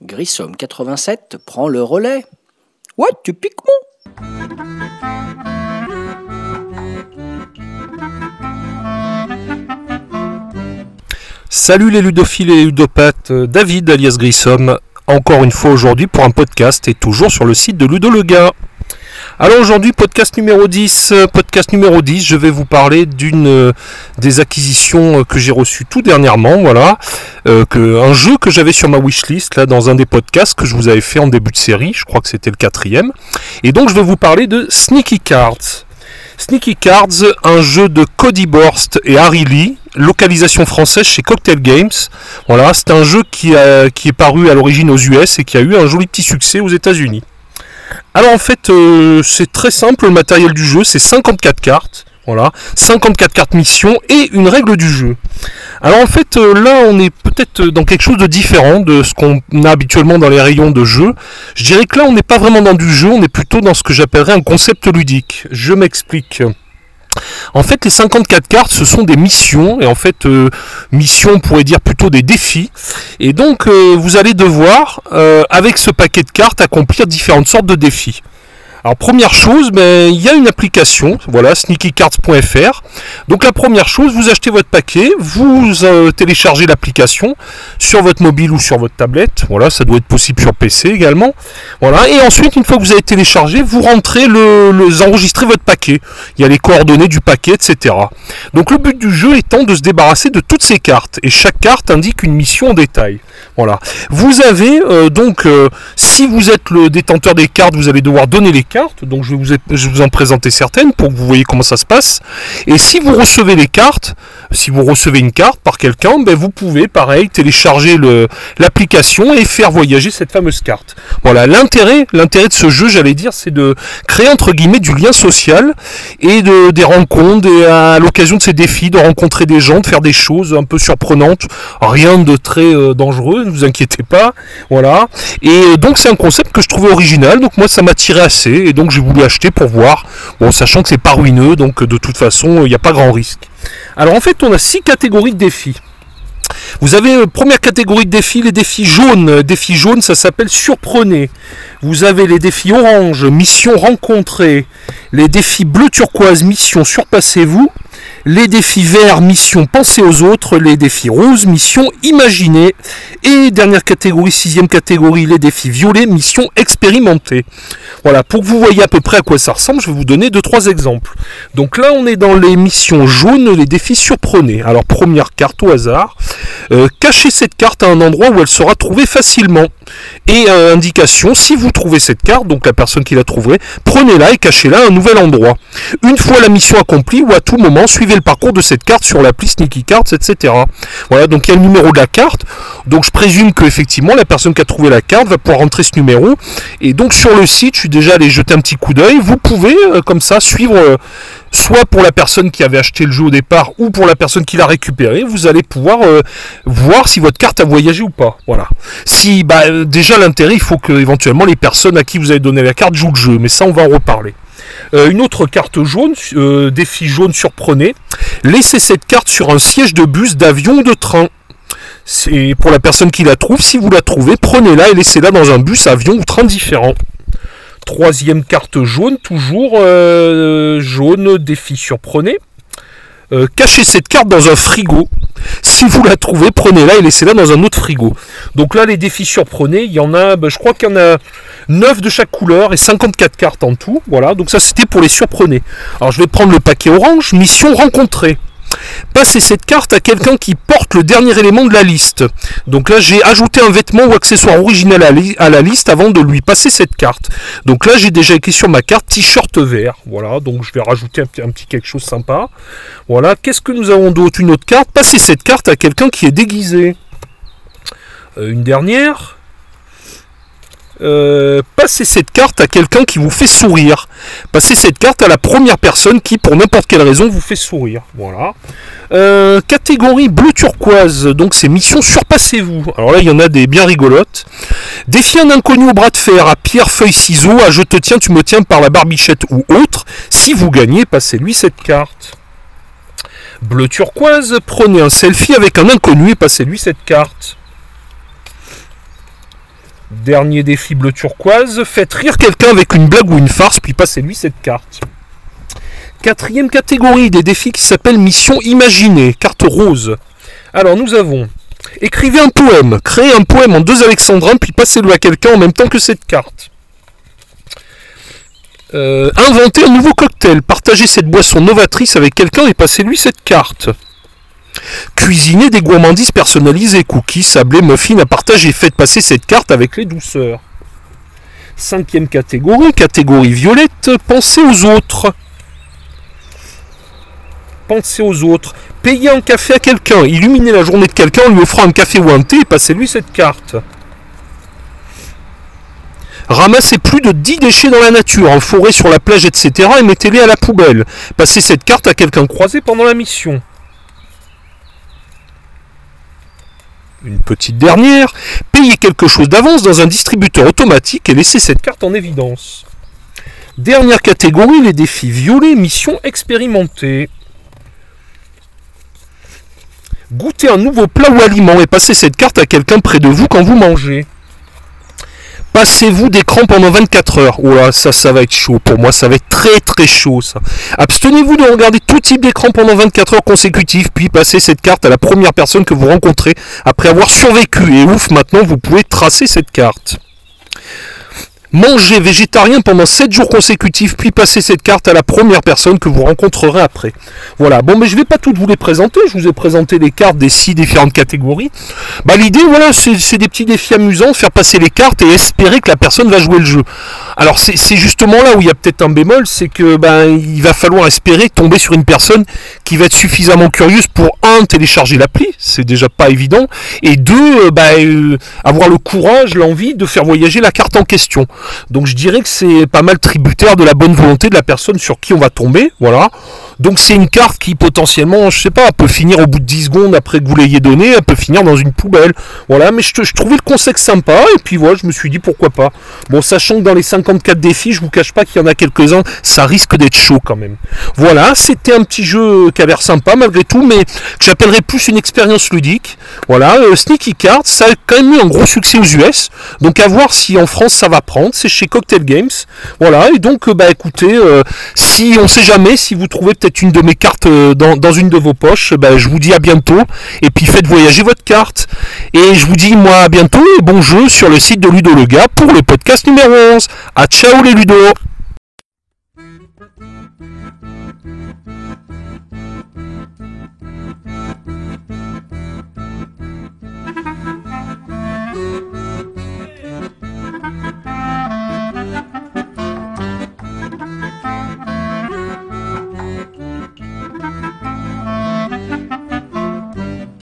Grissom 87 prend le relais. Ouais, tu piques mon Salut les ludophiles et ludopathes, David alias Grissom, encore une fois aujourd'hui pour un podcast et toujours sur le site de Ludo le gars. Alors aujourd'hui, podcast numéro 10, euh, podcast numéro 10, je vais vous parler d'une euh, des acquisitions euh, que j'ai reçues tout dernièrement, voilà, un jeu que j'avais sur ma wishlist là dans un des podcasts que je vous avais fait en début de série, je crois que c'était le quatrième, et donc je vais vous parler de Sneaky Cards. Sneaky Cards, un jeu de Cody Borst et Harry Lee, localisation française chez Cocktail Games. Voilà, c'est un jeu qui, est paru à l'origine aux US et qui a eu un joli petit succès aux États-Unis. Alors en fait, euh, c'est très simple le matériel du jeu, c'est 54 cartes. Voilà, 54 cartes mission et une règle du jeu. Alors en fait, euh, là, on est peut-être dans quelque chose de différent de ce qu'on a habituellement dans les rayons de jeu. Je dirais que là, on n'est pas vraiment dans du jeu, on est plutôt dans ce que j'appellerais un concept ludique. Je m'explique. En fait, les 54 cartes, ce sont des missions, et en fait, euh, missions, on pourrait dire plutôt des défis. Et donc, euh, vous allez devoir, euh, avec ce paquet de cartes, accomplir différentes sortes de défis. Alors première chose, ben, il y a une application, voilà, sneakycards.fr. Donc la première chose, vous achetez votre paquet, vous euh, téléchargez l'application sur votre mobile ou sur votre tablette. Voilà, ça doit être possible sur PC également. Voilà, et ensuite, une fois que vous avez téléchargé, vous rentrez le, enregistrez votre paquet. Il y a les coordonnées du paquet, etc. Donc le but du jeu étant de se débarrasser de toutes ces cartes. Et chaque carte indique une mission en détail. Voilà. Vous avez euh, donc, euh, si vous êtes le détenteur des cartes, vous allez devoir donner les Donc je vais vous, en présenter certaines pour que vous voyez comment ça se passe. Et si vous recevez les cartes, si vous recevez une carte par quelqu'un, ben vous pouvez pareil télécharger l'application et faire voyager cette fameuse carte. Voilà, l'intérêt, l'intérêt de ce jeu, j'allais dire, c'est de créer entre guillemets du lien social et de, des rencontres et à l'occasion de ces défis, de rencontrer des gens, de faire des choses un peu surprenantes, rien de très euh, dangereux, ne vous inquiétez pas, voilà. Et euh, donc c'est un concept que je trouvais original, donc moi ça m'a tiré assez et donc j'ai voulu acheter pour voir, bon sachant que c'est pas ruineux, donc euh, de toute façon il n'y a pas grand risque. Alors en fait on a six catégories de défis. Vous avez euh, première catégorie de défis, les défis jaunes. Euh, Défis jaunes, ça s'appelle surprenez. Vous avez les défis orange, mission rencontrée. Les défis bleu turquoise, mission surpassez-vous. Les défis verts, mission pensez aux autres. Les défis roses, mission imaginez. Et dernière catégorie, sixième catégorie, les défis violets, mission expérimentée. Voilà, pour que vous voyez à peu près à quoi ça ressemble, je vais vous donner deux trois exemples. Donc là, on est dans les missions jaunes, les défis surprenez. Alors première carte au hasard. Euh, cachez cette carte à un endroit où elle sera trouvée facilement. Et euh, indication, si vous trouvez cette carte, donc la personne qui la trouverait, prenez-la et cachez-la à un nouvel endroit. Une fois la mission accomplie ou à tout moment, suivez le parcours de cette carte sur l'appli Sneaky Cards, etc. Voilà, donc il y a le numéro de la carte. Donc je présume que effectivement la personne qui a trouvé la carte va pouvoir rentrer ce numéro. Et donc sur le site, je suis déjà allé jeter un petit coup d'œil. Vous pouvez euh, comme ça suivre. Soit pour la personne qui avait acheté le jeu au départ ou pour la personne qui l'a récupéré, vous allez pouvoir euh, voir si votre carte a voyagé ou pas. Voilà. Si bah, euh, déjà l'intérêt, il faut que éventuellement les personnes à qui vous avez donné la carte jouent le jeu, mais ça on va en reparler. Euh, une autre carte jaune, défi jaune surprenez. Laissez cette carte sur un siège de bus, d'avion ou de train. C'est pour la personne qui la trouve. Si vous la trouvez, prenez-la et laissez-la dans un bus, avion ou train différent. Troisième carte jaune, toujours euh, jaune, défi surprenez. Euh, cachez cette carte dans un frigo. Si vous la trouvez, prenez-la et laissez-la dans un autre frigo. Donc là, les défis surprenez, il y en a, ben, je crois qu'il y en a 9 de chaque couleur et 54 cartes en tout. Voilà, donc ça c'était pour les surprenez. Alors je vais prendre le paquet orange, mission rencontrée. Passez cette carte à quelqu'un qui porte le dernier élément de la liste. Donc là, j'ai ajouté un vêtement ou accessoire original à, la liste avant de lui passer cette carte. Donc là, j'ai déjà écrit sur ma carte t-shirt vert. Voilà, donc je vais rajouter un petit, quelque chose sympa. Voilà, qu'est-ce que nous avons d'autre? Une autre carte? Passez cette carte à quelqu'un qui est déguisé. Euh, une dernière. Euh, passez cette carte à quelqu'un qui vous fait sourire. Passez cette carte à la première personne qui, pour n'importe quelle raison, vous fait sourire. Voilà. Euh, catégorie bleu turquoise, donc c'est mission surpassez-vous. Alors là, il y en a des bien rigolotes. Défier un inconnu au bras de fer à pierre, feuille, ciseaux, à je te tiens, tu me tiens par la barbichette ou autre. Si vous gagnez, passez-lui cette carte. Bleu turquoise, prenez un selfie avec un inconnu et passez-lui cette carte. Dernier défi bleu turquoise, faites rire quelqu'un avec une blague ou une farce, puis passez-lui cette carte. Quatrième catégorie des défis qui s'appelle Mission Imaginée, carte rose. Alors nous avons écrivez un poème, créez un poème en deux alexandrins, puis passez-le à quelqu'un en même temps que cette carte. Euh, inventez un nouveau cocktail, partagez cette boisson novatrice avec quelqu'un et passez-lui cette carte. Cuisinez des gourmandises personnalisées, cookies, sablés, muffins à partager. Faites passer cette carte avec les douceurs. Cinquième catégorie, catégorie violette, pensez aux autres. Pensez aux autres. Payez un café à quelqu'un. Illuminez la journée de quelqu'un en lui offrant un café ou un thé et passez-lui cette carte. Ramassez plus de 10 déchets dans la nature, en forêt, sur la plage, etc. et mettez-les à la poubelle. Passez cette carte à quelqu'un croisé pendant la mission. Une petite dernière, payez quelque chose d'avance dans un distributeur automatique et laissez cette carte en évidence. Dernière catégorie, les défis violets, mission expérimentée. Goûtez un nouveau plat ou aliment et passez cette carte à quelqu'un près de vous quand vous mangez. Passez-vous d'écran pendant 24 heures. Là, ça, ça va être chaud. Pour moi, ça va être très très chaud, ça. Abstenez-vous de regarder tout type d'écran pendant 24 heures consécutives, puis passez cette carte à la première personne que vous rencontrez après avoir survécu. Et ouf, maintenant, vous pouvez tracer cette carte. Mangez végétarien pendant 7 jours consécutifs, puis passez cette carte à la première personne que vous rencontrerez après. Voilà, bon mais je vais pas toutes vous les présenter, je vous ai présenté les cartes des 6 différentes catégories. Bah l'idée voilà, c'est des petits défis amusants, faire passer les cartes et espérer que la personne va jouer le jeu. Alors c'est justement là où il y a peut-être un bémol, c'est que ben il va falloir espérer tomber sur une personne qui va être suffisamment curieuse pour un télécharger l'appli, c'est déjà pas évident, et deux bah, euh, avoir le courage, l'envie de faire voyager la carte en question. Donc je dirais que c'est pas mal tributaire de la bonne volonté de la personne sur qui on va tomber. Voilà. Donc c'est une carte qui potentiellement, je sais pas, peut finir au bout de 10 secondes après que vous l'ayez donnée, elle peut finir dans une poubelle. Voilà, mais je, trouvais le concept sympa et puis voilà, je me suis dit pourquoi pas. Bon, sachant que dans les 54 défis, je vous cache pas qu'il y en a quelques-uns, ça risque d'être chaud quand même. Voilà, c'était un petit jeu qui a l'air sympa malgré tout, mais que j'appellerais plus une expérience ludique. Voilà, euh, Sneaky Cards, ça a quand même eu un gros succès aux US, donc à voir si en France ça va prendre. C'est chez Cocktail Games. Voilà, et donc euh, bah écoutez, euh, si on sait jamais, si vous trouvez peut-être une de mes cartes euh, dans, une de vos poches, bah, je vous dis à bientôt. Et puis faites voyager votre carte. Et je vous dis moi à bientôt et bon jeu sur le site de Ludo le gars pour le podcast numéro 11. À ciao les Ludo